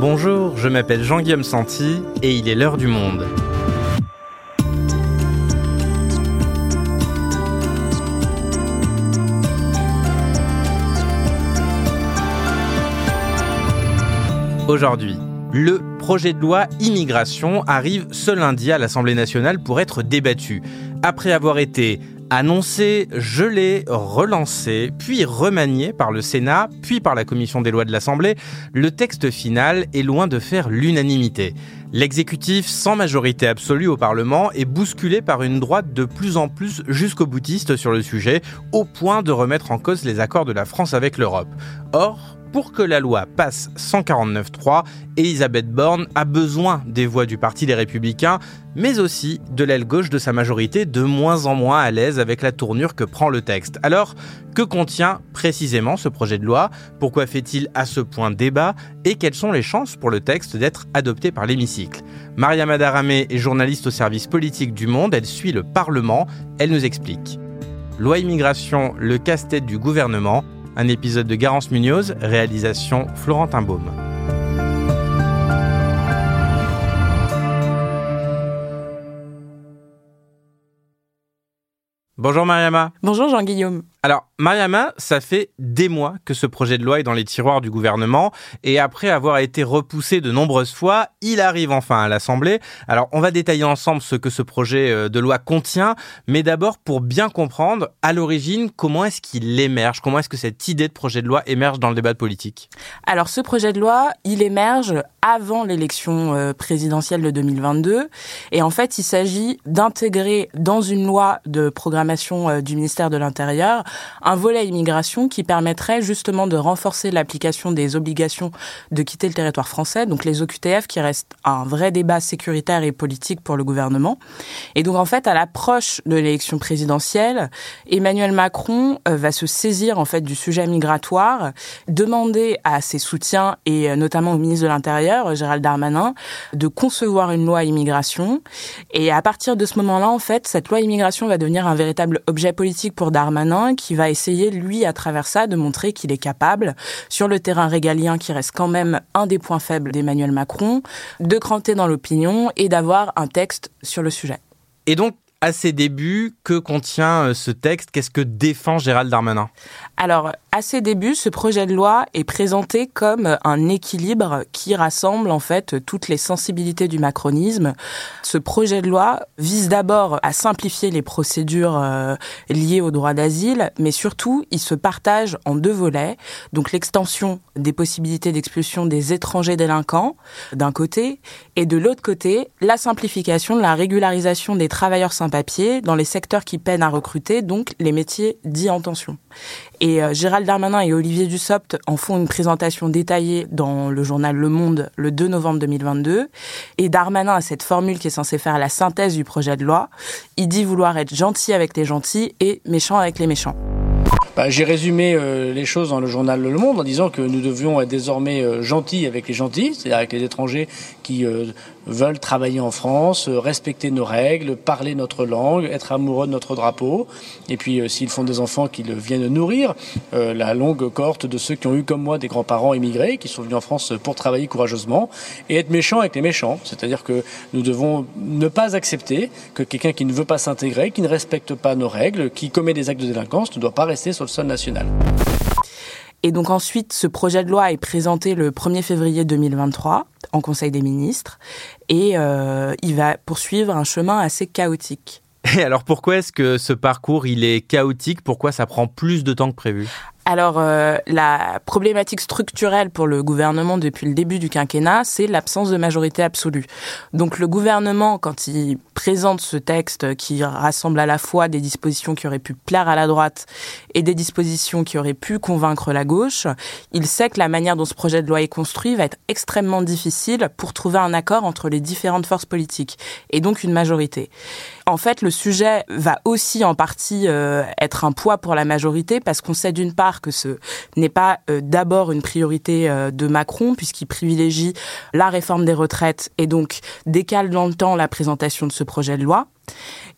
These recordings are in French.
Bonjour, je m'appelle Jean-Guillaume Santi et il est l'heure du monde. Aujourd'hui, le projet de loi immigration arrive ce lundi à l'Assemblée nationale pour être débattu. Après avoir été annoncé, gelé, relancé, puis remanié par le Sénat, puis par la commission des lois de l'Assemblée, le texte final est loin de faire l'unanimité. L'exécutif, sans majorité absolue au Parlement, est bousculé par une droite de plus en plus jusqu'au boutiste sur le sujet, au point de remettre en cause les accords de la France avec l'Europe. Or, pour que la loi passe 149.3, Elisabeth Borne a besoin des voix du Parti des Républicains, mais aussi de l'aile gauche de sa majorité de moins en moins à l'aise avec la tournure que prend le texte. Alors, que contient précisément ce projet de loi? Pourquoi fait-il à ce point débat? Et quelles sont les chances pour le texte d'être adopté par l'hémicycle? Maria Madaramé est journaliste au service politique du Monde, elle suit le Parlement, elle nous explique. Loi immigration, le casse-tête du gouvernement, un épisode de Garance Munoz, réalisation Florentin Baume. Bonjour Mariama. Bonjour Jean-Guillaume. Alors, Mariama, ça fait des mois que ce projet de loi est dans les tiroirs du gouvernement et après avoir été repoussé de nombreuses fois, il arrive enfin à l'Assemblée. Alors, on va détailler ensemble ce que ce projet euh, de loi contient, mais d'abord pour bien comprendre à l'origine comment est-ce qu'il émerge, comment est-ce que cette idée de projet de loi émerge dans le débat politique? Alors, ce projet de loi, il émerge avant l'élection euh, présidentielle de 2022 et en fait, il s'agit d'intégrer dans une loi de programmation euh, du ministère de l'Intérieur un volet immigration qui permettrait justement de renforcer l'application des obligations de quitter le territoire français, donc les OQTF qui restent un vrai débat sécuritaire et politique pour le gouvernement. Et donc en fait, à l'approche de l'élection présidentielle, Emmanuel Macron euh, va se saisir en fait du sujet migratoire, demander à ses soutiens et euh, notamment au ministre de l'Intérieur, Gérald Darmanin, de concevoir une loi immigration. Et à partir de ce moment-là, en fait, cette loi immigration va devenir un véritable objet politique pour Darmanin qui va essayer, lui, à travers ça, de montrer qu'il est capable, sur le terrain régalien qui reste quand même un des points faibles d'Emmanuel Macron, de cranter dans l'opinion et d'avoir un texte sur le sujet. Et donc, à ses débuts, que contient euh, ce texte Qu'est-ce que défend Gérald Darmanin? Alors, à ses débuts, ce projet de loi est présenté comme un équilibre qui rassemble en fait toutes les sensibilités du macronisme. Ce projet de loi vise d'abord à simplifier les procédures euh, liées au droit d'asile, mais surtout, il se partage en deux volets. Donc, l'extension des possibilités d'expulsion des étrangers délinquants, d'un côté, et de l'autre côté, la simplification de la régularisation des travailleurs papier dans les secteurs qui peinent à recruter, donc les métiers dits en tension. Et euh, Gérald Darmanin et Olivier Dussopt en font une présentation détaillée dans le journal Le Monde le 2 novembre 2022. Et Darmanin a cette formule qui est censée faire la synthèse du projet de loi. Il dit vouloir être gentil avec les gentils et méchant avec les méchants. Bah, j'ai résumé euh, les choses dans le journal Le Monde en disant que nous devions être désormais euh, gentils avec les gentils, c'est-à-dire avec les étrangers qui euh, veulent travailler en France, respecter nos règles, parler notre langue, être amoureux de notre drapeau. Et puis s'ils font des enfants qu'ils viennent nourrir, la longue cohorte de ceux qui ont eu comme moi des grands-parents immigrés, qui sont venus en France pour travailler courageusement, et être méchants avec les méchants. C'est-à-dire que nous devons ne pas accepter que quelqu'un qui ne veut pas s'intégrer, qui ne respecte pas nos règles, qui commet des actes de délinquance, ne doit pas rester sur sol national. Et donc ensuite, ce projet de loi est présenté le 1er février 2023 en Conseil des ministres. Et euh, il va poursuivre un chemin assez chaotique. Et alors pourquoi est-ce que ce parcours il est chaotique? Pourquoi ça prend plus de temps que prévu? Alors, euh, la problématique structurelle pour le gouvernement depuis le début du quinquennat, c'est l'absence de majorité absolue. Donc, le gouvernement, quand il présente ce texte qui rassemble à la fois des dispositions qui auraient pu plaire à la droite et des dispositions qui auraient pu convaincre la gauche, il sait que la manière dont ce projet de loi est construit va être extrêmement difficile pour trouver un accord entre les différentes forces politiques et donc une majorité. En fait, le sujet va aussi en partie euh, être un poids pour la majorité parce qu'on sait d'une part que ce n'est pas euh, d'abord une priorité euh, de Macron puisqu'il privilégie la réforme des retraites et donc décale dans le temps la présentation de ce projet de loi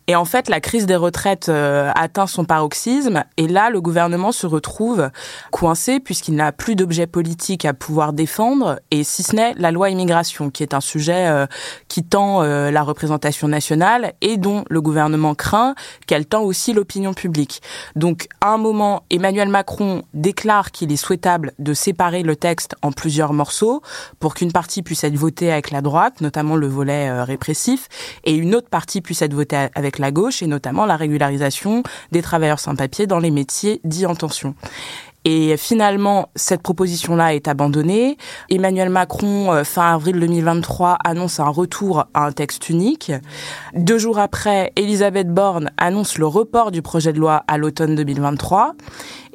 Et en fait, la crise des retraites euh, atteint son paroxysme et là, le gouvernement se retrouve coincé puisqu'il n'a plus d'objet politique à pouvoir défendre et si ce n'est la loi immigration qui est un sujet euh, qui tend euh, la représentation nationale et dont le gouvernement craint qu'elle tend aussi l'opinion publique. Donc, à un moment, Emmanuel Macron déclare qu'il est souhaitable de séparer le texte en plusieurs morceaux pour qu'une partie puisse être votée avec la droite, notamment le volet répressif, et une autre partie puisse être votée avec la gauche et notamment la régularisation des travailleurs sans papier dans les métiers dits en tension. Et finalement, cette proposition-là est abandonnée. Emmanuel Macron, euh, fin avril 2023, annonce un retour à un texte unique. Deux jours après, Elisabeth Borne annonce le report du projet de loi à l'automne 2023.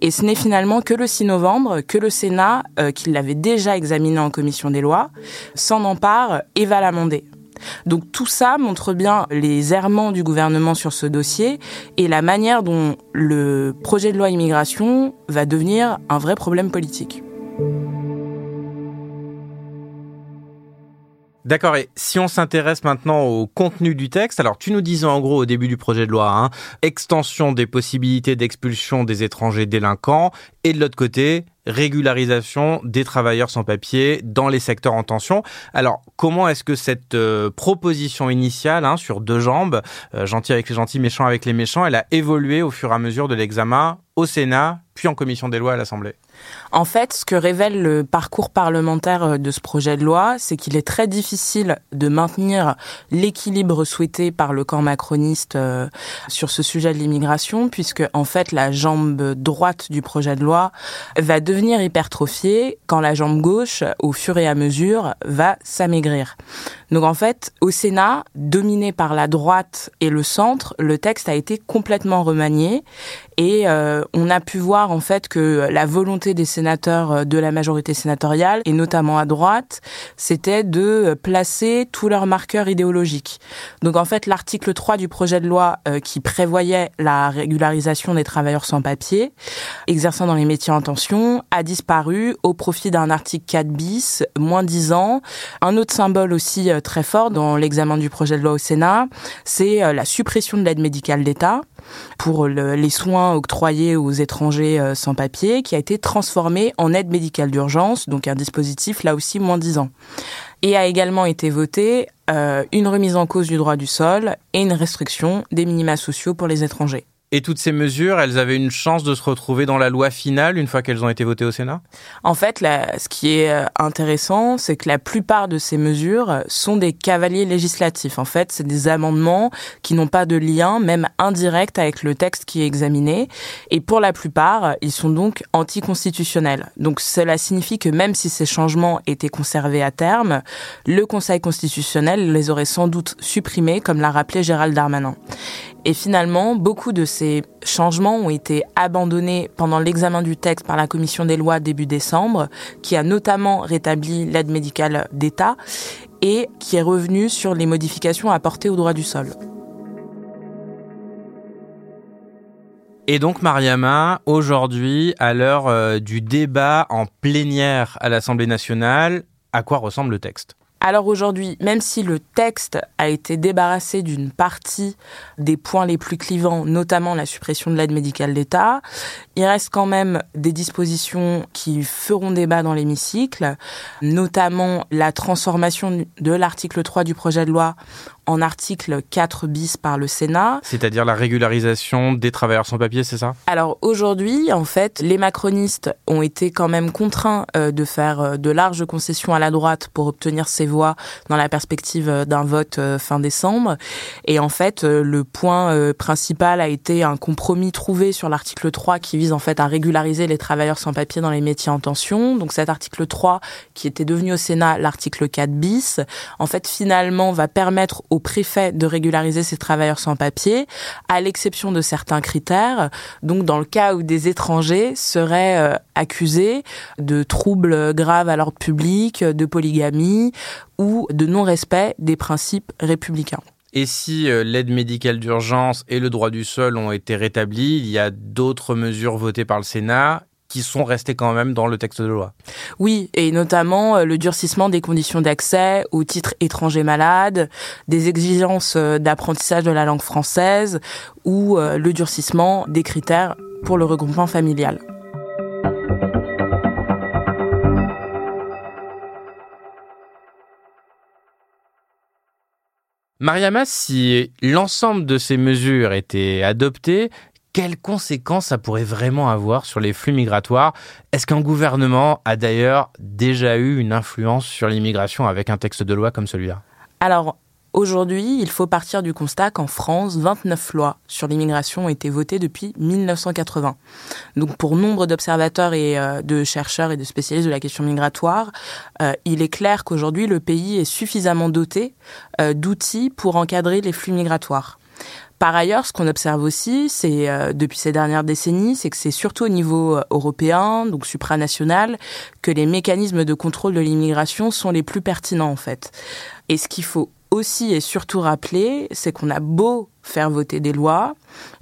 Et ce n'est finalement que le 6 novembre que le Sénat, euh, qui l'avait déjà examiné en commission des lois, s'en empare et va l'amender. Donc tout ça montre bien les errements du gouvernement sur ce dossier et la manière dont le projet de loi immigration va devenir un vrai problème politique. D'accord, et si on s'intéresse maintenant au contenu du texte, alors tu nous disais en gros au début du projet de loi, hein, extension des possibilités d'expulsion des étrangers délinquants, et de l'autre côté, régularisation des travailleurs sans papier dans les secteurs en tension. Alors, comment est-ce que cette euh, proposition initiale, hein, sur deux jambes, euh, gentil avec les gentils, méchant avec les méchants, elle a évolué au fur et à mesure de l'examen au Sénat, puis en commission des lois à l'Assemblée? En fait, ce que révèle le parcours parlementaire euh, de ce projet de loi, c'est qu'il est très difficile de maintenir l'équilibre souhaité par le camp macroniste sur ce sujet de l'immigration, puisque en fait la jambe droite du projet de loi va devenir devenir hypertrophié quand la jambe gauche, au fur et à mesure, va s'amaigrir. Donc en fait, au Sénat, dominé par la droite et le centre, le texte a été complètement remanié et euh, on a pu voir en fait que la volonté des sénateurs euh, de la majorité sénatoriale et notamment à droite, c'était de placer tous leurs marqueurs idéologiques. Donc en fait, l'article 3 du projet de loi euh, qui prévoyait la régularisation des travailleurs sans papier exerçant dans les métiers en tension a disparu au profit d'un article 4 bis, moins 10 ans. Un autre symbole aussi très fort dans l'examen du projet de loi au Sénat, c'est la suppression de l'aide médicale d'État pour les soins octroyés aux étrangers euh, sans papier, qui a été transformé en aide médicale d'urgence, donc un dispositif là aussi moins 10 ans. Et a également été voté euh, une remise en cause du droit du sol et une restriction des minima sociaux pour les étrangers. Et toutes ces mesures, elles avaient une chance de se retrouver dans la loi finale une fois qu'elles ont été votées au Sénat? En fait, ce qui est euh, intéressant, c'est que la plupart de ces mesures sont des cavaliers législatifs. En fait, c'est des amendements qui n'ont pas de lien, même indirect, avec le texte qui est examiné. Et pour la plupart, ils sont donc anticonstitutionnels. Donc cela signifie que même si ces changements étaient conservés à terme, le Conseil constitutionnel les aurait sans doute supprimés, comme l'a rappelé Gérald Darmanin. Et finalement, beaucoup de ces changements ont été abandonnés pendant l'examen du texte par la commission des lois début décembre, qui a notamment rétabli l'aide médicale d'État et qui est revenu sur les modifications apportées au droit du sol. Et donc Mariama, aujourd'hui, à l'heure euh, du débat en plénière à l'Assemblée nationale, à quoi ressemble le texte? Alors aujourd'hui, même si le texte a été débarrassé d'une partie des points les plus clivants, notamment la suppression de l'aide médicale d'État, il reste quand même des dispositions qui feront débat dans l'hémicycle, notamment la transformation de l'article 3 du projet de loi en article 4 bis par le Sénat. C'est-à-dire la régularisation des travailleurs sans papier, c'est ça? Alors aujourd'hui, en fait, les macronistes ont été quand même contraints euh, de faire euh, de larges concessions à la droite pour obtenir ces voix dans la perspective euh, d'un vote fin décembre. Et en fait, le point principal a été un compromis trouvé sur l'article 3 qui vise en fait à régulariser les travailleurs sans papier dans les métiers en tension. Donc cet article 3 qui était devenu au Sénat l'article 4 bis, en fait finalement va permettre au préfet de régulariser ces travailleurs sans papier, à l'exception de certains critères. Donc, dans le cas où des étrangers seraient euh, accusés de troubles graves à l'ordre public, de polygamie ou de non-respect des principes républicains. Et si euh, l'aide médicale d'urgence et le droit du sol ont été rétablis, il y a d'autres mesures votées par le Sénat qui sont restés quand même dans le texte de loi. Oui, et notamment euh, le durcissement des conditions d'accès aux titres étrangers malades, des exigences euh, d'apprentissage de la langue française ou euh, le durcissement des critères pour le regroupement familial. Mariama, si l'ensemble de ces mesures étaient adoptées, quelles conséquences ça pourrait vraiment avoir sur les flux migratoires? Est-ce qu'un gouvernement a d'ailleurs déjà eu une influence sur l'immigration avec un texte de loi comme celui-là? Alors, Aujourd'hui, il faut partir du constat qu'en France, 29 lois sur l'immigration ont été votées depuis 1980. Donc pour nombre d'observateurs et euh, de chercheurs et de spécialistes de la question migratoire, euh, il est clair qu'aujourd'hui le pays est suffisamment doté euh, d'outils pour encadrer les flux migratoires. Par ailleurs, ce qu'on observe aussi, c'est euh, depuis ces dernières décennies, c'est que c'est surtout au niveau euh, européen, donc supranational, que les mécanismes de contrôle de l'immigration sont les plus pertinents en fait. Et ce qu'il faut aussi et surtout rappeler, c'est qu'on a beau faire voter des lois,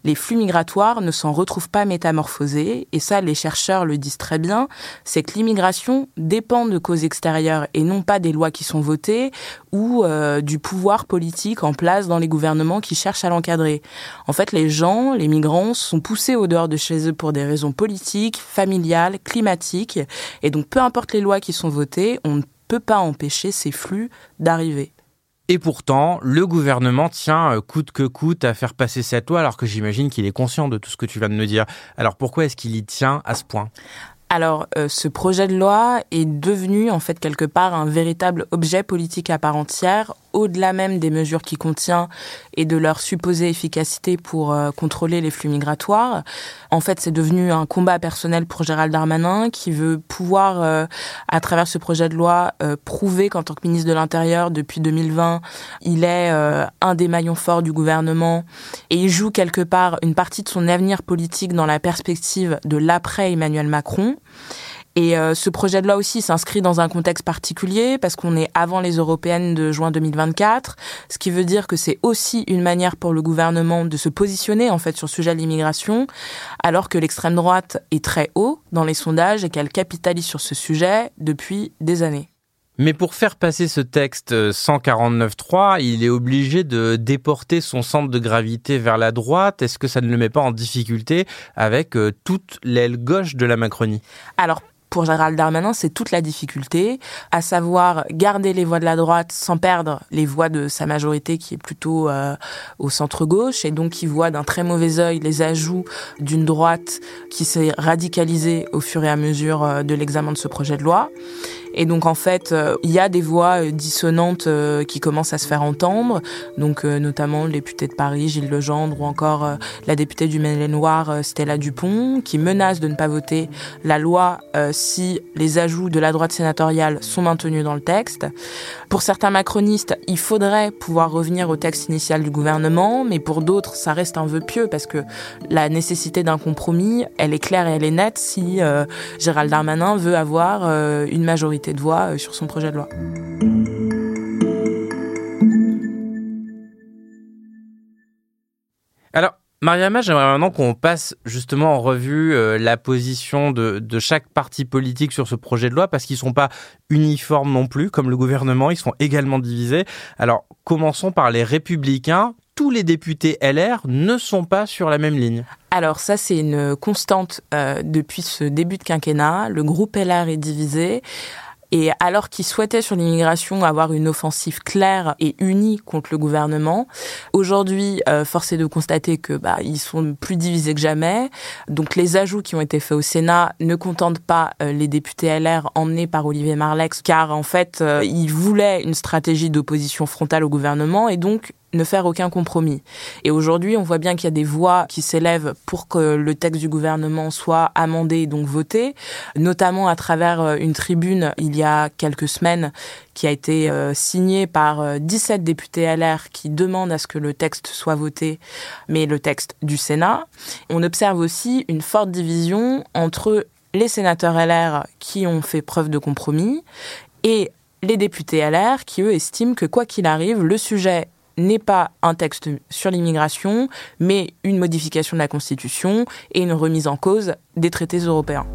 les flux migratoires ne s'en retrouvent pas métamorphosés, et ça les chercheurs le disent très bien, c'est que l'immigration dépend de causes extérieures et non pas des lois qui sont votées ou euh, du pouvoir politique en place dans les gouvernements qui cherchent à l'encadrer. En fait, les gens, les migrants, sont poussés au dehors de chez eux pour des raisons politiques, familiales, climatiques, et donc peu importe les lois qui sont votées, on ne peut pas empêcher ces flux d'arriver. Et pourtant, le gouvernement tient euh, coûte que coûte à faire passer cette loi, alors que j'imagine qu'il est conscient de tout ce que tu viens de me dire. Alors pourquoi est-ce qu'il y tient à ce point? Alors, euh, ce projet de loi est devenu en fait quelque part un véritable objet politique à part entière, au-delà même des mesures qu'il contient et de leur supposée efficacité pour euh, contrôler les flux migratoires. En fait, c'est devenu un combat personnel pour Gérald Darmanin qui veut pouvoir, euh, à travers ce projet de loi, prouver qu'en tant que ministre de l'Intérieur, depuis 2020, il est un des maillons forts du gouvernement et il joue quelque part une partie de son avenir politique dans la perspective de l'après Emmanuel Macron. Et euh, ce projet de loi aussi s'inscrit dans un contexte particulier parce qu'on est avant les européennes de juin 2024, ce qui veut dire que c'est aussi une manière pour le gouvernement de se positionner en fait sur le sujet de l'immigration, alors que l'extrême droite est très haut dans les sondages et qu'elle capitalise sur ce sujet depuis des années. Mais pour faire passer ce texte 149.3, il est obligé de déporter son centre de gravité vers la droite. Est-ce que ça ne le met pas en difficulté avec euh, toute l'aile gauche de la Macronie? Alors pour Gérald Darmanin, c'est toute la difficulté, à savoir garder les voix de la droite sans perdre les voix de sa majorité qui est plutôt euh, au centre-gauche et donc qui voit d'un très mauvais œil les ajouts d'une droite qui s'est radicalisée au fur et à mesure euh, de l'examen de ce projet de loi. Et donc en fait, euh, il y a des voix dissonantes qui commencent à se faire entendre, donc notamment le député de Paris, Gilles Legendre, ou encore la députée du Maine-et-Loire, Stella Dupont, qui menace de ne pas voter la loi si les ajouts de la droite sénatoriale sont maintenus dans le texte. Pour certains macronistes, il faudrait pouvoir revenir au texte initial du gouvernement, mais pour d'autres, ça reste un vœu pieux parce que la nécessité d'un compromis, elle est claire et elle est nette si euh, Gérald Darmanin veut avoir euh, une majorité de voix euh, sur son projet de loi. Alors, Mariama, j'aimerais maintenant qu'on passe justement en revue euh, la position de, de, chaque parti politique sur ce projet de loi, parce qu'ils ne sont pas uniformes non plus, comme le gouvernement, ils sont également divisés. Alors, commençons par les républicains. Tous les députés LR ne sont pas sur la même ligne. Alors ça, c'est une constante euh, depuis ce début de quinquennat. Le groupe LR est divisé. Et alors qu'ils souhaitaient sur l'immigration avoir une offensive claire et unie contre le gouvernement, aujourd'hui, euh, force est de constater que bah, ils sont plus divisés que jamais. Donc les ajouts qui ont été faits au Sénat ne contentent pas euh, les députés LR emmenés par Olivier Marlex, car en fait, euh, ils voulaient une stratégie d'opposition frontale au gouvernement et donc ne faire aucun compromis. Et aujourd'hui, on voit bien qu'il y a des voix qui s'élèvent pour que le texte du gouvernement soit amendé et donc voté, notamment à travers euh, une tribune il y a quelques semaines qui a été euh, signée par 17 euh, députés LR qui demandent à ce que le texte soit voté, mais le texte du Sénat. On observe aussi une forte division entre les sénateurs LR qui ont fait preuve de compromis et les députés LR qui, eux, estiment que quoi qu'il arrive, le sujet n'est pas un texte sur l'immigration, mais une modification de la Constitution et une remise en cause des traités européens.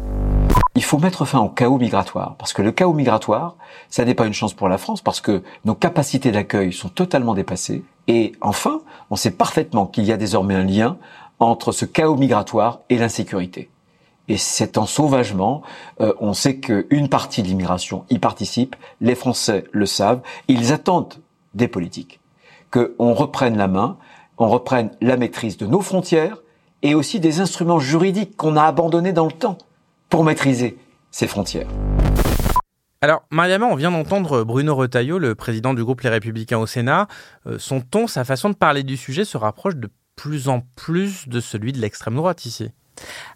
il faut mettre fin au chaos migratoire. Parce que le chaos migratoire, ça n'est pas une chance pour la France, parce que nos capacités d'accueil sont totalement dépassées. Et enfin, on sait parfaitement qu'il y a désormais un lien entre ce chaos migratoire et l'insécurité. Et c'est en sauvagement, euh, on sait qu'une partie de l'immigration y participe, les Français le savent, ils attendent des politiques, qu'on reprenne la main, on reprenne la maîtrise de nos frontières et aussi des instruments juridiques qu'on a abandonnés dans le temps pour maîtriser ces frontières. Alors, Mariama, on vient d'entendre Bruno Retailleau, le président du groupe Les Républicains au Sénat. Euh, son ton, sa façon de parler du sujet se rapproche de plus en plus de celui de l'extrême droite ici?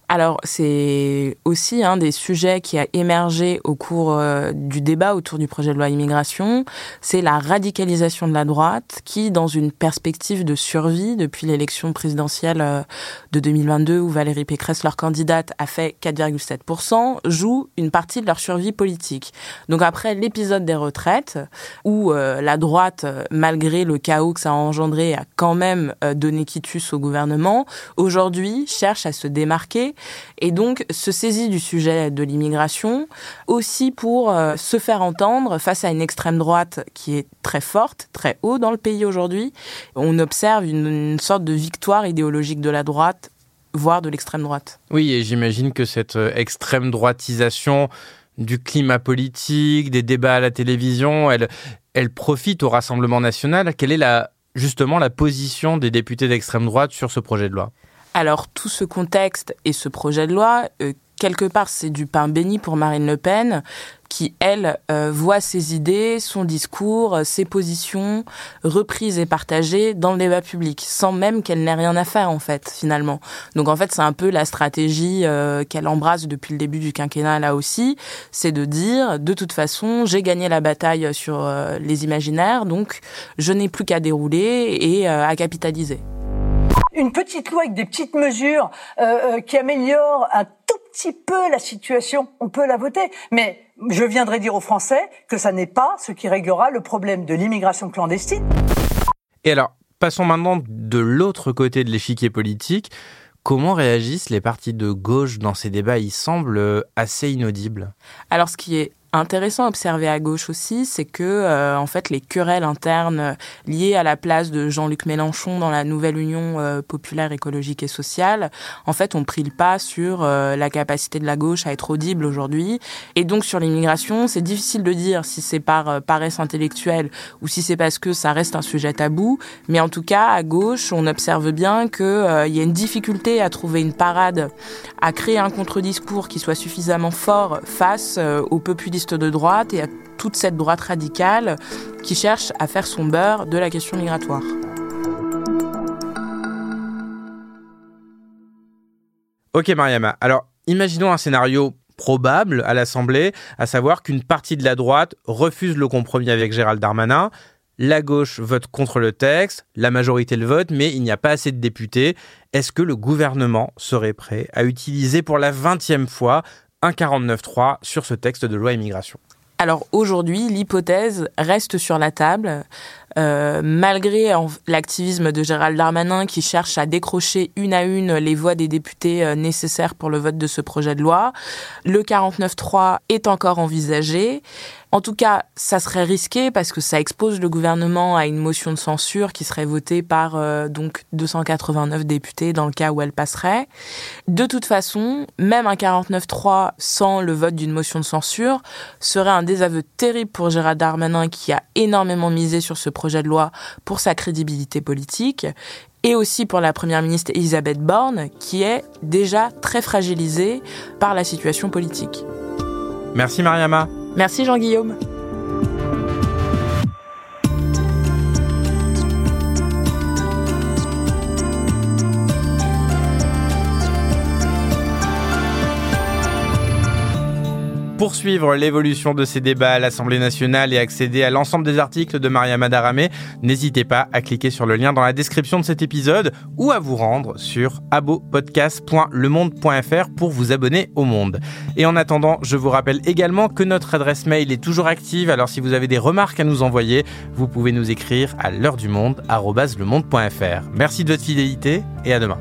Alors, c'est aussi un des sujets qui a émergé au cours euh, du débat autour du projet de loi immigration. C'est la radicalisation de la droite qui, dans une perspective de survie depuis l'élection présidentielle euh, de 2022 où Valérie Pécresse, leur candidate, a fait 4,7%, joue une partie de leur survie politique. Donc après l'épisode des retraites, où euh, la droite, malgré le chaos que ça a engendré, a quand même donné quitus au gouvernement, aujourd'hui cherche à se démarquer et donc se saisit du sujet de l'immigration aussi pour euh, se faire entendre face à une extrême droite qui est très forte, très haut dans le pays aujourd'hui. On observe une, sorte de victoire idéologique de la droite voire de l'extrême droite. Oui, et j'imagine que cette euh, extrême droitisation du climat politique, des débats à la télévision, elle, elle profite au Rassemblement national. Quelle est justement la position des députés d'extrême droite sur ce projet de loi? Alors tout ce contexte et ce projet de loi, euh, quelque part c'est du pain béni pour Marine Le Pen, qui elle euh, voit ses idées, son discours, euh, ses positions reprises et partagées dans le débat public, sans même qu'elle n'ait rien à faire en fait finalement. Donc en fait c'est un peu la stratégie qu'elle embrasse depuis le début du quinquennat là aussi, c'est de dire de toute façon j'ai gagné la bataille sur les imaginaires, donc je n'ai plus qu'à dérouler et à capitaliser une petite loi avec des petites mesures euh, euh, qui améliorent un tout petit peu la situation, on peut la voter. Mais je viendrai dire aux Français que ça n'est pas ce qui réglera le problème de l'immigration clandestine. Et alors, passons maintenant de l'autre côté de l'échiquier politique. Comment réagissent les partis de gauche dans ces débats? Ils semblent assez inaudibles. Alors, ce qui est intéressant à observer à gauche aussi, c'est que euh, en fait les querelles internes liées à la place de Jean-Luc Mélenchon dans la nouvelle Union euh, populaire écologique et sociale, en fait, ont pris le pas sur euh, la capacité de la gauche à être audible aujourd'hui. Et donc sur l'immigration, c'est difficile de dire si c'est par paresse intellectuelle ou si c'est parce que ça reste un sujet tabou. Mais en tout cas, à gauche, on observe bien que il y a une difficulté à trouver une parade, à créer un contre-discours qui soit suffisamment fort face aux de droite et à toute cette droite radicale qui cherche à faire son beurre de la question migratoire. Ok Mariama, alors imaginons un scénario probable à l'Assemblée, à savoir qu'une partie de la droite refuse le compromis avec Gérald Darmanin, la gauche vote contre le texte, la majorité le vote, mais il n'y a pas assez de députés. Est-ce que le gouvernement serait prêt à utiliser pour la vingtième fois un 49.3 sur ce texte de loi immigration alors aujourd'hui, l'hypothèse reste sur la table. Euh, malgré l'activisme de Gérald Darmanin qui cherche à décrocher une à une les voix des députés euh, nécessaires pour le vote de ce projet de loi, le 49.3 est encore envisagé. En tout cas, ça serait risqué parce que ça expose le gouvernement à une motion de censure qui serait votée par euh, donc 289 députés dans le cas où elle passerait. De toute façon, même un 49-3 sans le vote d'une motion de censure serait un désaveu terrible pour Gérald Darmanin qui a énormément misé sur ce projet de loi pour sa crédibilité politique et aussi pour la première ministre Elisabeth Borne qui est déjà très fragilisée par la situation politique. Merci Mariama. Merci Jean-Guillaume. Pour suivre l'évolution de ces débats à l'Assemblée nationale et accéder à l'ensemble des articles de Maria Madaramé, n'hésitez pas à cliquer sur le lien dans la description de cet épisode ou à vous rendre sur abopodcast.lemonde.fr pour vous abonner au Monde. Et en attendant, je vous rappelle également que notre adresse mail est toujours active, alors si vous avez des remarques à nous envoyer, vous pouvez nous écrire à l'heure du monde, Merci de votre fidélité et à demain.